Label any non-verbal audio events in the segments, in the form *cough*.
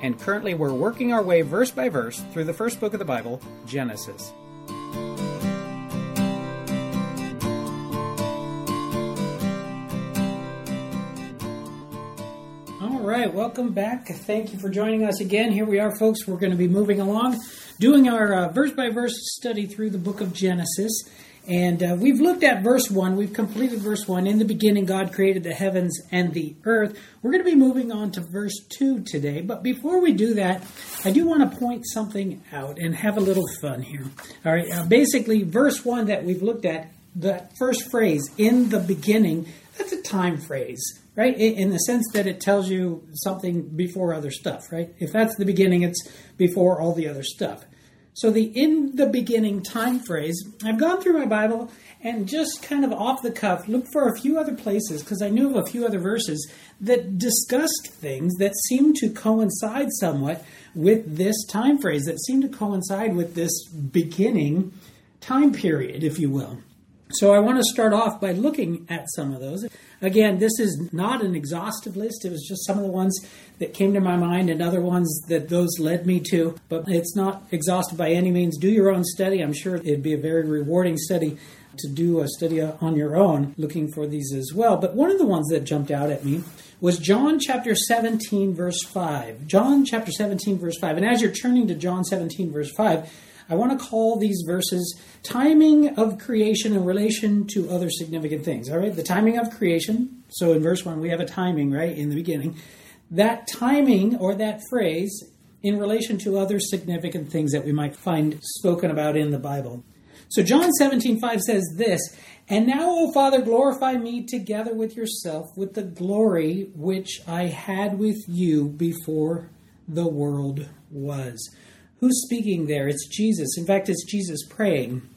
and currently we're working our way verse by verse through the first book of the Bible, Genesis. All right, welcome back. Thank you for joining us again. Here we are, folks. We're going to be moving along, doing our uh, verse by verse study through the book of Genesis. And uh, we've looked at verse 1. We've completed verse 1. In the beginning, God created the heavens and the earth. We're going to be moving on to verse 2 today. But before we do that, I do want to point something out and have a little fun here. All right, uh, basically, verse 1 that we've looked at, the first phrase, in the beginning, that's a time phrase, right? In the sense that it tells you something before other stuff, right? If that's the beginning, it's before all the other stuff. So the in the beginning time phrase, I've gone through my Bible and just kind of off the cuff looked for a few other places because I knew of a few other verses that discussed things that seemed to coincide somewhat with this time phrase, that seemed to coincide with this beginning time period, if you will. So I want to start off by looking at some of those. Again, this is not an exhaustive list. It was just some of the ones that came to my mind and other ones that those led me to. But it's not exhaustive by any means. Do your own study. I'm sure it'd be a very rewarding study to do a study on your own looking for these as well. But one of the ones that jumped out at me was John chapter 17, verse 5. John chapter 17, verse 5. And as you're turning to John 17, verse 5, I want to call these verses timing of creation in relation to other significant things. All right, the timing of creation. So in verse 1, we have a timing, right, in the beginning. That timing or that phrase in relation to other significant things that we might find spoken about in the Bible. So John 17, 5 says this, And now, O Father, glorify me together with yourself with the glory which I had with you before the world was. Who's speaking there? It's Jesus. In fact, it's Jesus praying.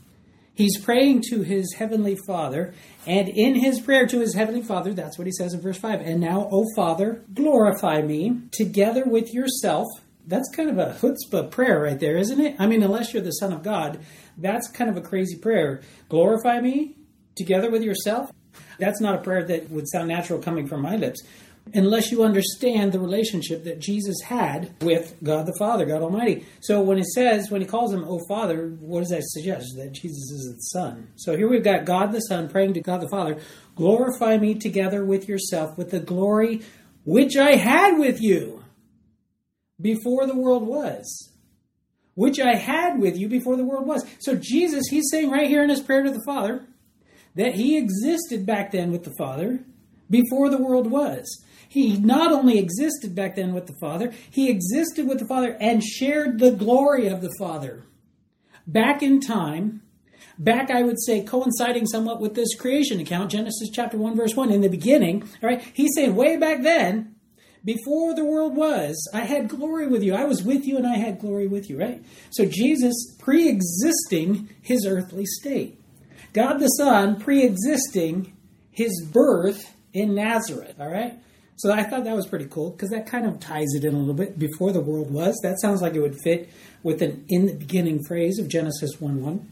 He's praying to his heavenly Father, and in his prayer to his heavenly Father, that's what he says in verse 5 And now, O Father, glorify me together with yourself. That's kind of a chutzpah prayer right there, isn't it? I mean, unless you're the Son of God, that's kind of a crazy prayer. Glorify me together with yourself. That's not a prayer that would sound natural coming from my lips unless you understand the relationship that Jesus had with God the Father, God Almighty. So when it says, when he calls him, Oh Father, what does that suggest? That Jesus is the Son. So here we've got God the Son praying to God the Father, glorify me together with yourself with the glory which I had with you before the world was. Which I had with you before the world was. So Jesus, he's saying right here in his prayer to the Father that he existed back then with the Father before the world was. He not only existed back then with the Father, he existed with the Father and shared the glory of the Father. Back in time, back I would say coinciding somewhat with this creation account, Genesis chapter 1 verse 1 in the beginning, all right? He's saying way back then, before the world was, I had glory with you. I was with you and I had glory with you, right? So Jesus pre-existing his earthly state. God the Son pre-existing his birth in Nazareth, all right? So I thought that was pretty cool because that kind of ties it in a little bit before the world was. That sounds like it would fit with an in the beginning phrase of Genesis 1 1.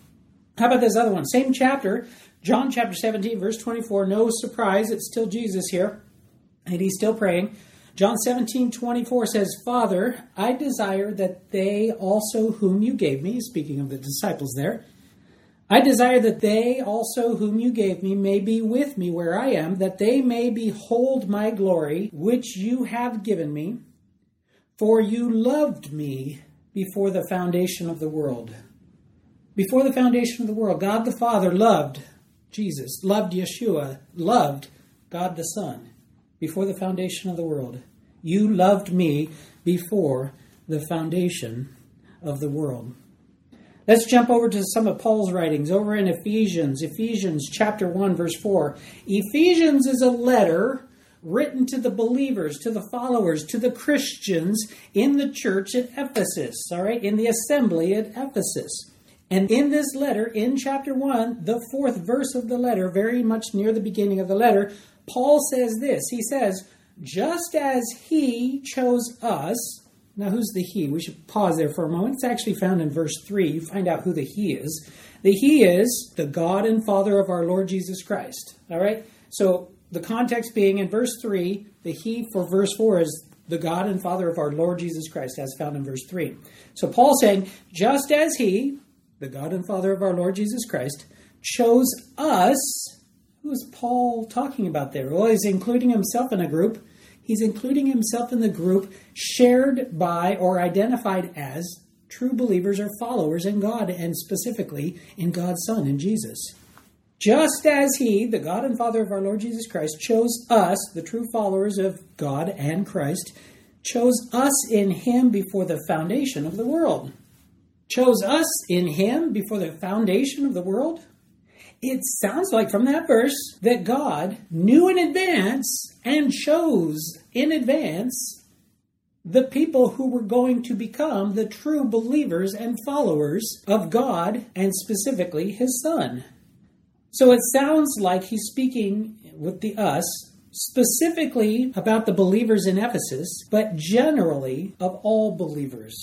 How about this other one? Same chapter, John chapter 17, verse 24. No surprise, it's still Jesus here, and he's still praying. John 17, 24 says, Father, I desire that they also whom you gave me, speaking of the disciples there, I desire that they also, whom you gave me, may be with me where I am, that they may behold my glory, which you have given me. For you loved me before the foundation of the world. Before the foundation of the world, God the Father loved Jesus, loved Yeshua, loved God the Son before the foundation of the world. You loved me before the foundation of the world. Let's jump over to some of Paul's writings over in Ephesians, Ephesians chapter 1 verse 4. Ephesians is a letter written to the believers, to the followers, to the Christians in the church at Ephesus, all right, in the assembly at Ephesus. And in this letter, in chapter 1, the fourth verse of the letter, very much near the beginning of the letter, Paul says this. He says, Just as he chose us, now who's the he? We should pause there for a moment. It's actually found in verse 3. You find out who the he is. The he is the God and Father of our Lord Jesus Christ. All right? So the context being in verse 3, the he for verse 4 is the God and Father of our Lord Jesus Christ, as found in verse 3. So Paul saying, just as he, the God and Father of our Lord Jesus Christ, chose us, who is Paul talking about there? Well, he's including himself in a group. He's including himself in the group shared by or identified as true believers or followers in God, and specifically in God's Son, in Jesus. Just as He, the God and Father of our Lord Jesus Christ, chose us, the true followers of God and Christ, chose us in Him before the foundation of the world. Chose us in Him before the foundation of the world? It sounds like from that verse that God knew in advance and chose in advance the people who were going to become the true believers and followers of God and specifically His Son. So it sounds like he's speaking with the us specifically about the believers in Ephesus, but generally of all believers.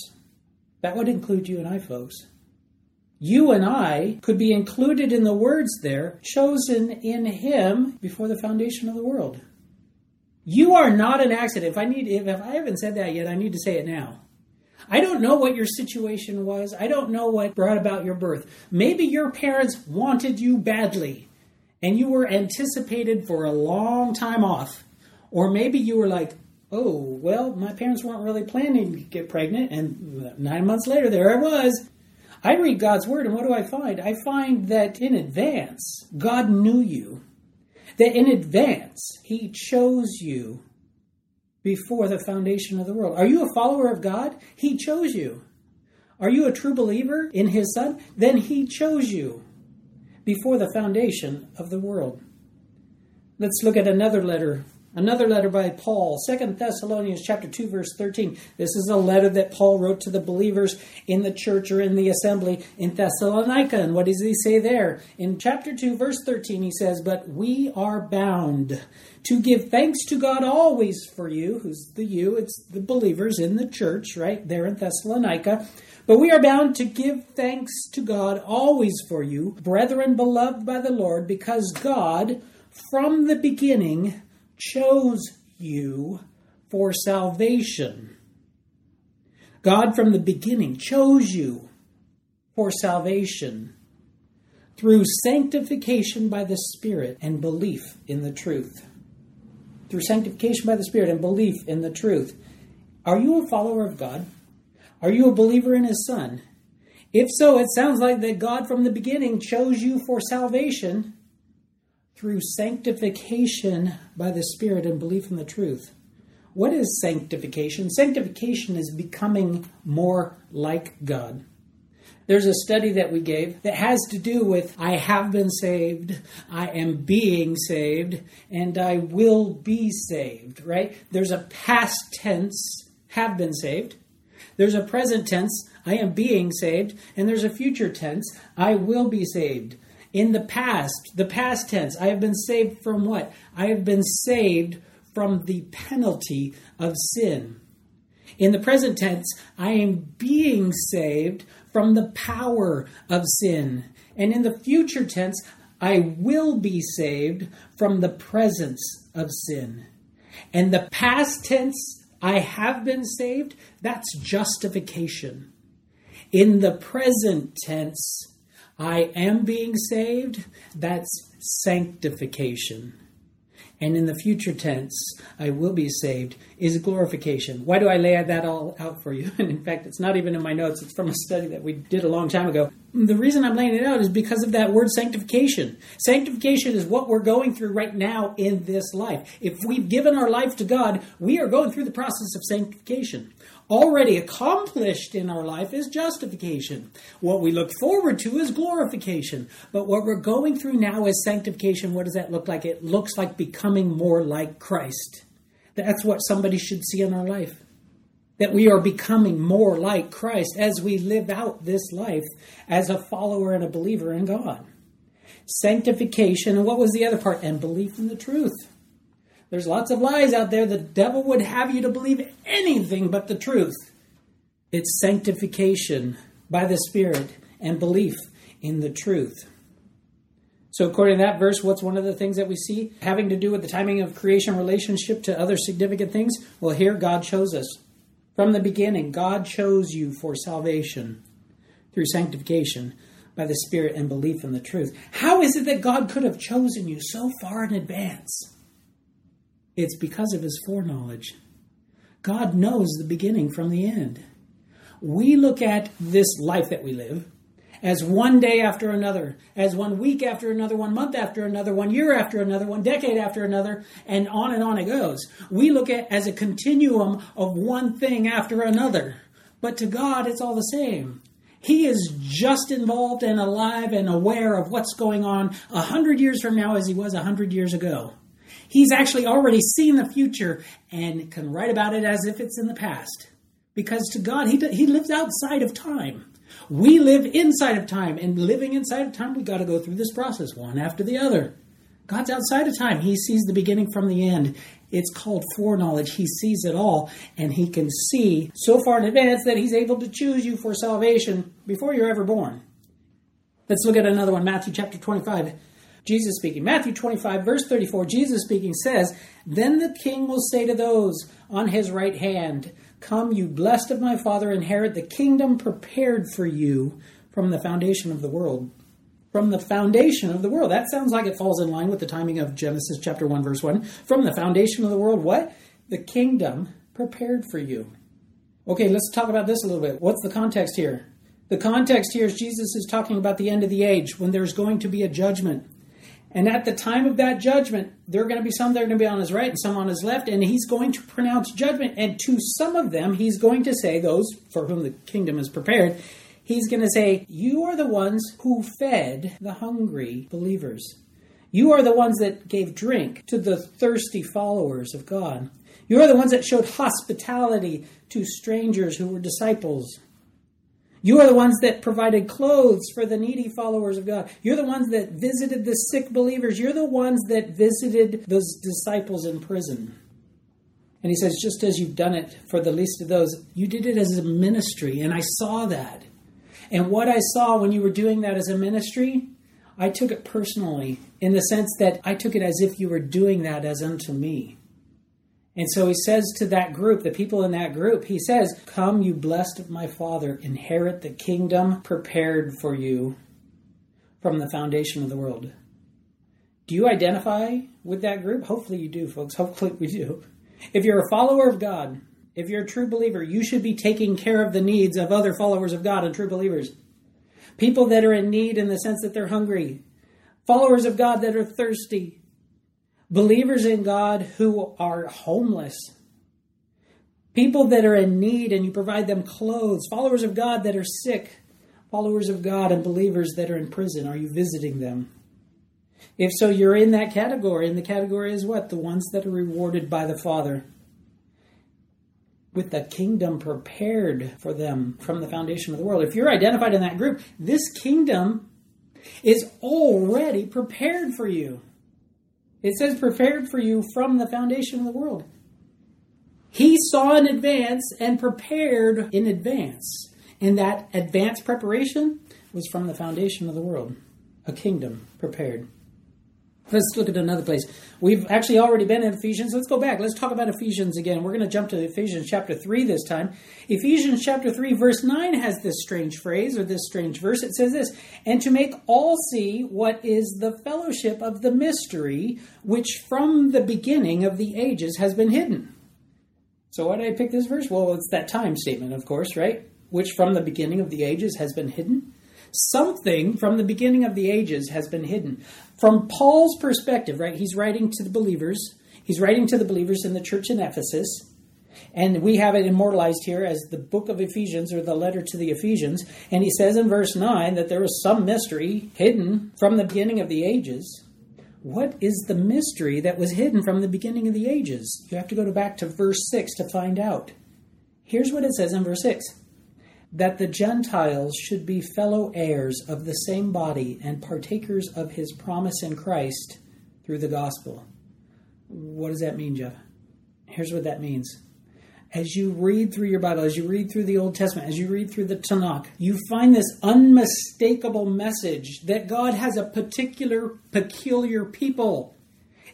That would include you and I, folks. You and I could be included in the words there, chosen in Him before the foundation of the world. You are not an accident. If I need, if, if I haven't said that yet, I need to say it now. I don't know what your situation was. I don't know what brought about your birth. Maybe your parents wanted you badly and you were anticipated for a long time off. Or maybe you were like, oh, well, my parents weren't really planning to get pregnant, and nine months later, there I was. I read God's word, and what do I find? I find that in advance, God knew you. That in advance, He chose you before the foundation of the world. Are you a follower of God? He chose you. Are you a true believer in His Son? Then He chose you before the foundation of the world. Let's look at another letter Another letter by Paul, Second Thessalonians chapter 2 verse 13. This is a letter that Paul wrote to the believers in the church or in the assembly in Thessalonica. And what does he say there? In chapter 2 verse 13 he says, "But we are bound to give thanks to God always for you." Who's the you? It's the believers in the church, right? There in Thessalonica. But we are bound to give thanks to God always for you, brethren beloved by the Lord, because God from the beginning chose you for salvation. God from the beginning chose you for salvation through sanctification by the Spirit and belief in the truth. Through sanctification by the Spirit and belief in the truth. Are you a follower of God? Are you a believer in His Son? If so, it sounds like that God from the beginning chose you for salvation through sanctification by the Spirit and belief in the truth. What is sanctification? Sanctification is becoming more like God. There's a study that we gave that has to do with I have been saved, I am being saved, and I will be saved, right? There's a past tense, have been saved. There's a present tense, I am being saved, and there's a future tense, I will be saved. In the past, the past tense, I have been saved from what? I have been saved from the penalty of sin. In the present tense, I am being saved from the power of sin. And in the future tense, I will be saved from the presence of sin. And the past tense, I have been saved, that's justification. In the present tense, I am being saved, that's sanctification. And in the future tense, I will be saved, is glorification. Why do I lay that all out for you? *laughs* And in fact, it's not even in my notes, it's from a study that we did a long time ago. the reason I'm laying it out is because of that word sanctification. Sanctification is what we're going through right now in this life. If we've given our life to God, we are going through the process of sanctification. Already accomplished in our life is justification. What we look forward to is glorification. But what we're going through now is sanctification. What does that look like? It looks like becoming more like Christ. That's what somebody should see in our life that we are becoming more like Christ as we live out this life as a follower and a believer in God. Sanctification, and what was the other part? And belief in the truth. There's lots of lies out there. The devil would have you to believe anything but the truth. It's sanctification by the Spirit and belief in the truth. So, according to that verse, what's one of the things that we see having to do with the timing of creation relationship to other significant things? Well, here God chose us from the beginning, God chose you for salvation through sanctification by the Spirit and belief in the truth. How is it that God could have chosen you so far in advance? It's because of His foreknowledge. God knows the beginning from the end. We look at this life that we live as one day after another, as one week after another, one month after another, one year after another, one decade after another, and on and on it goes. We look at as a continuum of one thing after another. But to God, it's all the same. He is just involved and alive and aware of what's going on a hundred years from now as he was a hundred years ago. He's actually already seen the future and can write about it as if it's in the past. Because to God, he, he lives outside of time. We live inside of time, and living inside of time, we got to go through this process one after the other. God's outside of time. He sees the beginning from the end. It's called foreknowledge. He sees it all, and He can see so far in advance that He's able to choose you for salvation before you're ever born. Let's look at another one Matthew chapter 25. Jesus speaking. Matthew 25, verse 34, Jesus speaking says, Then the king will say to those on his right hand, Come, you blessed of my Father, inherit the kingdom prepared for you from the foundation of the world. From the foundation of the world. That sounds like it falls in line with the timing of Genesis chapter 1, verse 1. From the foundation of the world, what? The kingdom prepared for you. Okay, let's talk about this a little bit. What's the context here? The context here is Jesus is talking about the end of the age when there's going to be a judgment. And at the time of that judgment, there are going to be some that are going to be on his right and some on his left, and he's going to pronounce judgment. And to some of them, he's going to say, those for whom the kingdom is prepared, he's going to say, You are the ones who fed the hungry believers. You are the ones that gave drink to the thirsty followers of God. You are the ones that showed hospitality to strangers who were disciples. You are the ones that provided clothes for the needy followers of God. You're the ones that visited the sick believers. You're the ones that visited those disciples in prison. And he says, just as you've done it for the least of those, you did it as a ministry. And I saw that. And what I saw when you were doing that as a ministry, I took it personally in the sense that I took it as if you were doing that as unto me. And so he says to that group, the people in that group, he says, Come, you blessed of my Father, inherit the kingdom prepared for you from the foundation of the world. Do you identify with that group? Hopefully you do, folks. Hopefully we do. If you're a follower of God, if you're a true believer, you should be taking care of the needs of other followers of God and true believers. People that are in need in the sense that they're hungry, followers of God that are thirsty, believers in God who are homeless, people that are in need and you provide them clothes, followers of God that are sick, followers of God and believers that are in prison. Are you visiting them? If so, you're in that category. And the category is what? The ones that are rewarded by the Father. With the kingdom prepared for them from the foundation of the world. If you're identified in that group, this kingdom is already prepared for you. It says prepared for you from the foundation of the world. He saw in advance and prepared in advance. And that advanced preparation was from the foundation of the world. A kingdom prepared. Let's look at another place. We've actually already been in Ephesians. Let's go back. Let's talk about Ephesians again. We're going to jump to Ephesians chapter 3 this time. Ephesians chapter 3, verse 9 has this strange phrase or this strange verse. It says this And to make all see what is the fellowship of the mystery which from the beginning of the ages has been hidden. So, why did I pick this verse? Well, it's that time statement, of course, right? Which from the beginning of the ages has been hidden. Something from the beginning of the ages has been hidden. From Paul's perspective, right, he's writing to the believers, he's writing to the believers in the church in Ephesus, and we have it immortalized here as the book of Ephesians or the letter to the Ephesians. And he says in verse 9 that there was some mystery hidden from the beginning of the ages. What is the mystery that was hidden from the beginning of the ages? You have to go back to verse 6 to find out. Here's what it says in verse 6 that the Gentiles should be fellow heirs of the same body and partakers of his promise in Christ through the gospel. What does that mean, Jeff? Here's what that means as you read through your Bible, as you read through the Old Testament, as you read through the Tanakh, you find this unmistakable message that God has a particular, peculiar people.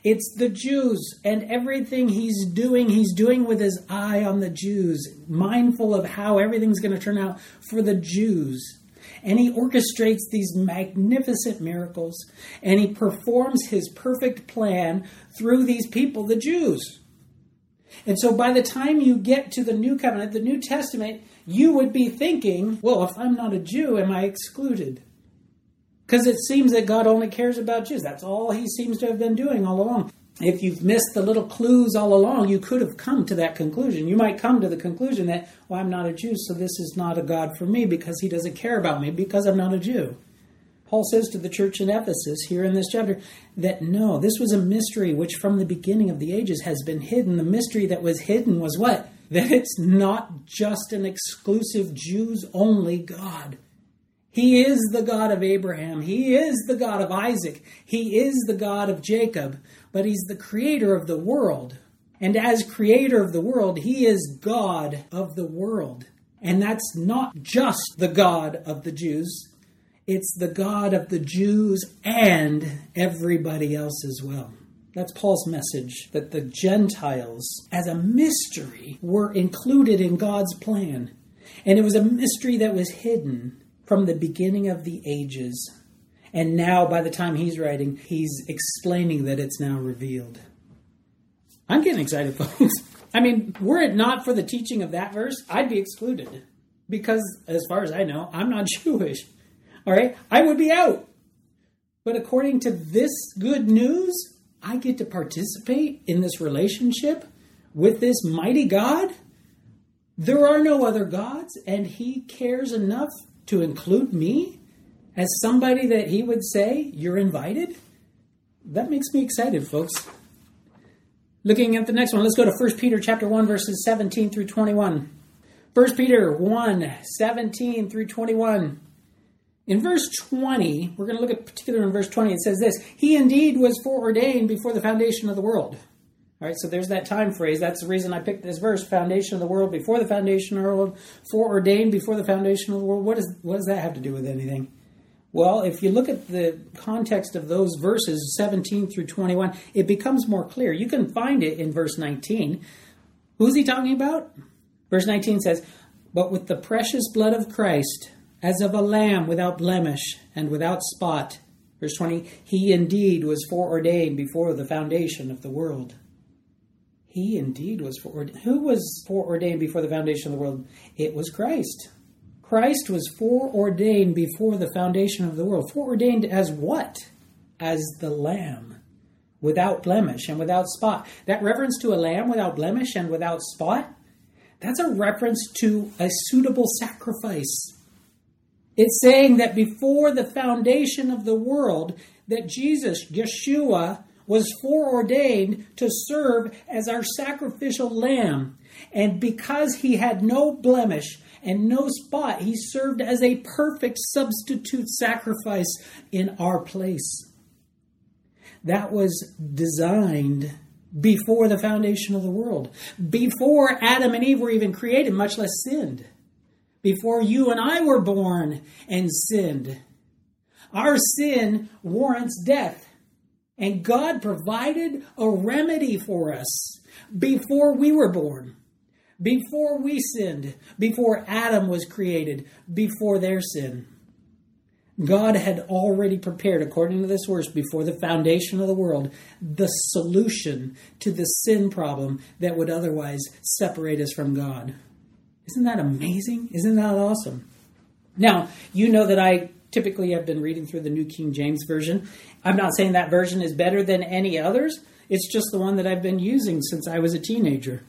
It's the Jews, and everything he's doing, he's doing with his eye on the Jews, mindful of how everything's going to turn out for the Jews. And he orchestrates these magnificent miracles, and he performs his perfect plan through these people, the Jews. And so by the time you get to the New Covenant, the New Testament, you would be thinking, well, if I'm not a Jew, am I excluded? Because it seems that God only cares about Jews. That's all he seems to have been doing all along. If you've missed the little clues all along, you could have come to that conclusion. You might come to the conclusion that, well, I'm not a Jew, so this is not a God for me because he doesn't care about me because I'm not a Jew. Paul says to the church in Ephesus here in this chapter that no, this was a mystery which from the beginning of the ages has been hidden. The mystery that was hidden was what? *laughs* That it's not just an exclusive Jews only God. He is the God of Abraham. He is the God of Isaac. He is the God of Jacob. But He's the creator of the world. And as creator of the world, He is God of the world. And that's not just the God of the Jews, it's the God of the Jews and everybody else as well. That's Paul's message that the Gentiles, as a mystery, were included in God's plan. And it was a mystery that was hidden from the beginning of the ages. And now, by the time he's writing, he's explaining that it's now revealed. I'm getting excited, *laughs* folks. I mean, were it not for the teaching of that verse, I'd be excluded. Because, as far as I know, I'm not *laughs* Jewish. All right, I would be out. But according to this good news, I get to participate in this relationship with this mighty God. There are no other gods, and He cares enough to include me as somebody that He would say, You're invited. That makes me excited, folks. Looking at the next one, let's go to 1 Peter chapter 1, verses 17 through 21. 1 Peter 1, 17 through 21. In verse 20, we're going to look at particular in verse 20, it says this He indeed was foreordained before the foundation of the world. All right, so there's that time phrase. That's the reason I picked this verse foundation of the world, before the foundation of the world, foreordained before the foundation of the world. What, is, what does that have to do with anything? Well, if you look at the context of those verses, 17 through 21, it becomes more clear. You can find it in verse 19. Who's he talking about? Verse 19 says, But with the precious blood of Christ, as of a lamb without blemish and without spot. Verse 20, he indeed was foreordained before the foundation of the world. He indeed was foreordained. Who was foreordained before the foundation of the world? It was Christ. Christ was foreordained before the foundation of the world. Foreordained as what? As the lamb, without blemish and without spot. That reference to a lamb without blemish and without spot, that's a reference to a suitable sacrifice it's saying that before the foundation of the world, that Jesus, Yeshua, was foreordained to serve as our sacrificial lamb. And because he had no blemish and no spot, he served as a perfect substitute sacrifice in our place. That was designed before the foundation of the world, before Adam and Eve were even created, much less sinned before you and I were born and sinned. Our sin warrants death. And God provided a remedy for us before we were born, before we sinned, before Adam was created, before their sin. God had already prepared, according to this verse, before the foundation of the world, the solution to the sin problem that would otherwise separate us from God. Isn't that amazing? Isn't that awesome? Now, you know that I typically I've been reading through the New King James Version. I'm not saying that version is better than any others, it's just the one that I've been using since I was a teenager.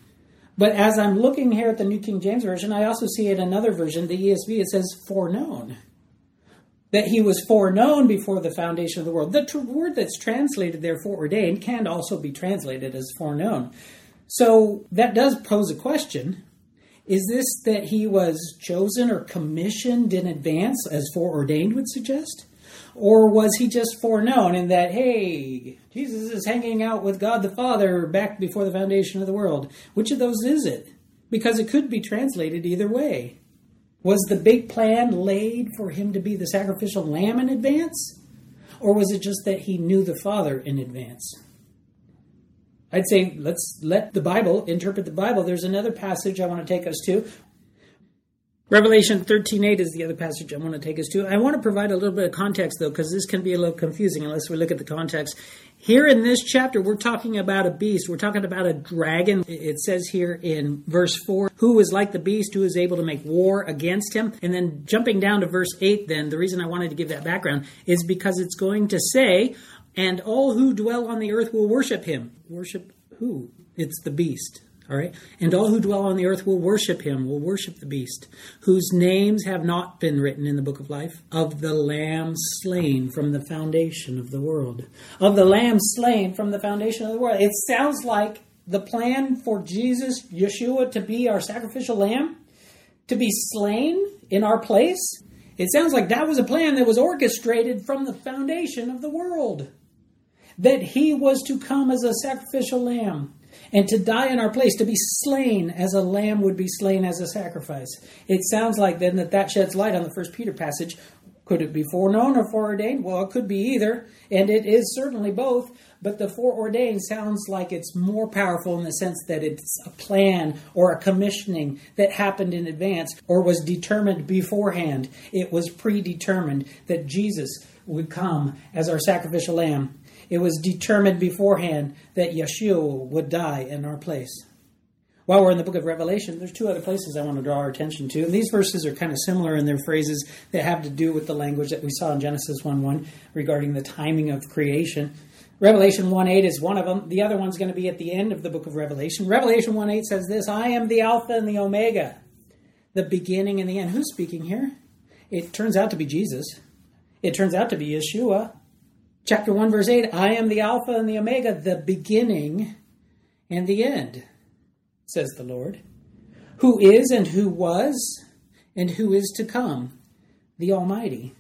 But as I'm looking here at the New King James Version, I also see in another version, the ESV, it says foreknown. That he was foreknown before the foundation of the world. The tr- word that's translated there, foreordained, can also be translated as foreknown. So that does pose a question. Is this that he was chosen or commissioned in advance, as foreordained would suggest? Or was he just foreknown in that, hey, Jesus is hanging out with God the Father back before the foundation of the world? Which of those is it? Because it could be translated either way. Was the big plan laid for him to be the sacrificial lamb in advance? Or was it just that he knew the Father in advance? I'd say let's let the Bible interpret the Bible. There's another passage I want to take us to. Revelation 13:8 is the other passage I want to take us to. I want to provide a little bit of context though because this can be a little confusing unless we look at the context. Here in this chapter we're talking about a beast. We're talking about a dragon. It says here in verse 4, who is like the beast who is able to make war against him. And then jumping down to verse 8 then, the reason I wanted to give that background is because it's going to say and all who dwell on the earth will worship him. Worship who? It's the beast. All right. And all who dwell on the earth will worship him, will worship the beast, whose names have not been written in the book of life, of the Lamb slain from the foundation of the world. Of the Lamb slain from the foundation of the world. It sounds like the plan for Jesus, Yeshua, to be our sacrificial lamb, to be slain in our place. It sounds like that was a plan that was orchestrated from the foundation of the world that he was to come as a sacrificial lamb and to die in our place, to be slain as a lamb would be slain as a sacrifice. It sounds like then that that sheds light on the First Peter passage. Could it be foreknown or foreordained? Well, it could be either, and it is certainly both. But the foreordained sounds like it's more powerful in the sense that it's a plan or a commissioning that happened in advance or was determined beforehand. It was predetermined that Jesus would come as our sacrificial lamb it was determined beforehand that Yeshua would die in our place. While we're in the book of Revelation, there's two other places I want to draw our attention to. And these verses are kind of similar in their phrases that have to do with the language that we saw in Genesis 1 1 regarding the timing of creation. Revelation 1 8 is one of them. The other one's going to be at the end of the book of Revelation. Revelation 1 8 says this I am the Alpha and the Omega, the beginning and the end. Who's speaking here? It turns out to be Jesus. It turns out to be Yeshua. Chapter 1, verse 8 I am the Alpha and the Omega, the beginning and the end, says the Lord, who is and who was and who is to come, the Almighty.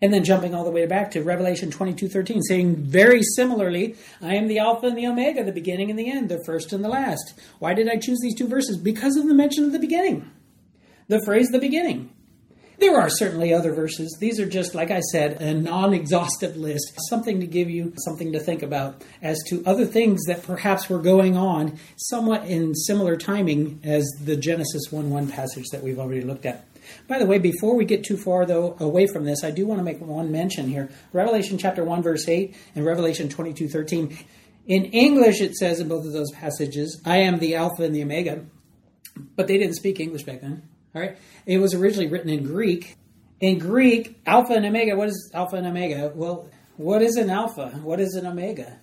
And then jumping all the way back to Revelation 22 13, saying very similarly, I am the Alpha and the Omega, the beginning and the end, the first and the last. Why did I choose these two verses? Because of the mention of the beginning. The phrase the beginning. There are certainly other verses. These are just, like I said, a non exhaustive list, something to give you something to think about as to other things that perhaps were going on somewhat in similar timing as the Genesis 1 1 passage that we've already looked at. By the way, before we get too far though away from this, I do want to make one mention here. Revelation chapter 1 verse 8 and Revelation 22 13. In English it says in both of those passages, I am the Alpha and the Omega. But they didn't speak English back then. All right. It was originally written in Greek. In Greek, alpha and omega, what is alpha and omega? Well, what is an alpha? What is an omega?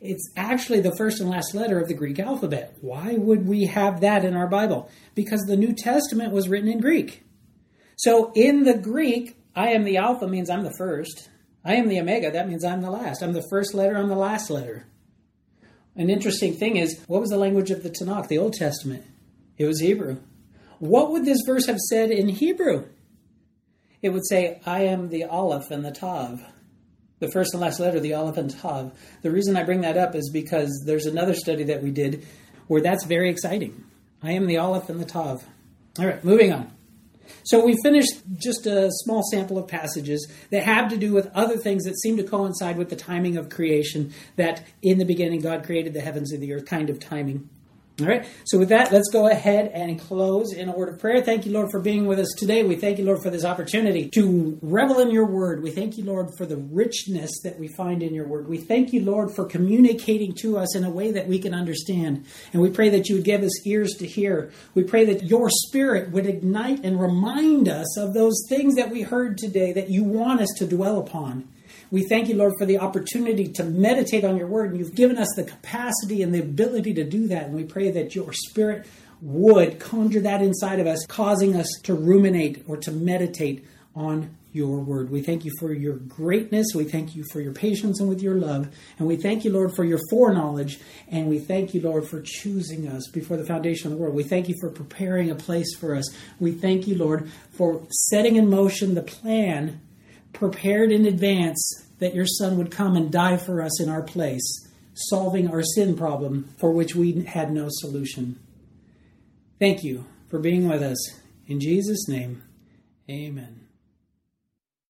It's actually the first and last letter of the Greek alphabet. Why would we have that in our Bible? Because the New Testament was written in Greek. So in the Greek, I am the alpha means I'm the first. I am the omega, that means I'm the last. I'm the first letter, I'm the last letter. An interesting thing is, what was the language of the Tanakh, the Old Testament? It was Hebrew. What would this verse have said in Hebrew? It would say, I am the Aleph and the Tav. The first and last letter, the Aleph and Tav. The reason I bring that up is because there's another study that we did where that's very exciting. I am the Aleph and the Tav. All right, moving on. So we finished just a small sample of passages that have to do with other things that seem to coincide with the timing of creation, that in the beginning God created the heavens and the earth kind of timing. All right. So with that, let's go ahead and close in a word of prayer. Thank you, Lord, for being with us today. We thank you, Lord, for this opportunity to revel in your word. We thank you, Lord, for the richness that we find in your word. We thank you, Lord, for communicating to us in a way that we can understand. And we pray that you would give us ears to hear. We pray that your spirit would ignite and remind us of those things that we heard today that you want us to dwell upon. We thank you, Lord, for the opportunity to meditate on your word. And you've given us the capacity and the ability to do that. And we pray that your spirit would conjure that inside of us, causing us to ruminate or to meditate on your word. We thank you for your greatness. We thank you for your patience and with your love. And we thank you, Lord, for your foreknowledge. And we thank you, Lord, for choosing us before the foundation of the world. We thank you for preparing a place for us. We thank you, Lord, for setting in motion the plan prepared in advance that your Son would come and die for us in our place, solving our sin problem for which we had no solution. Thank you for being with us. In Jesus' name, amen.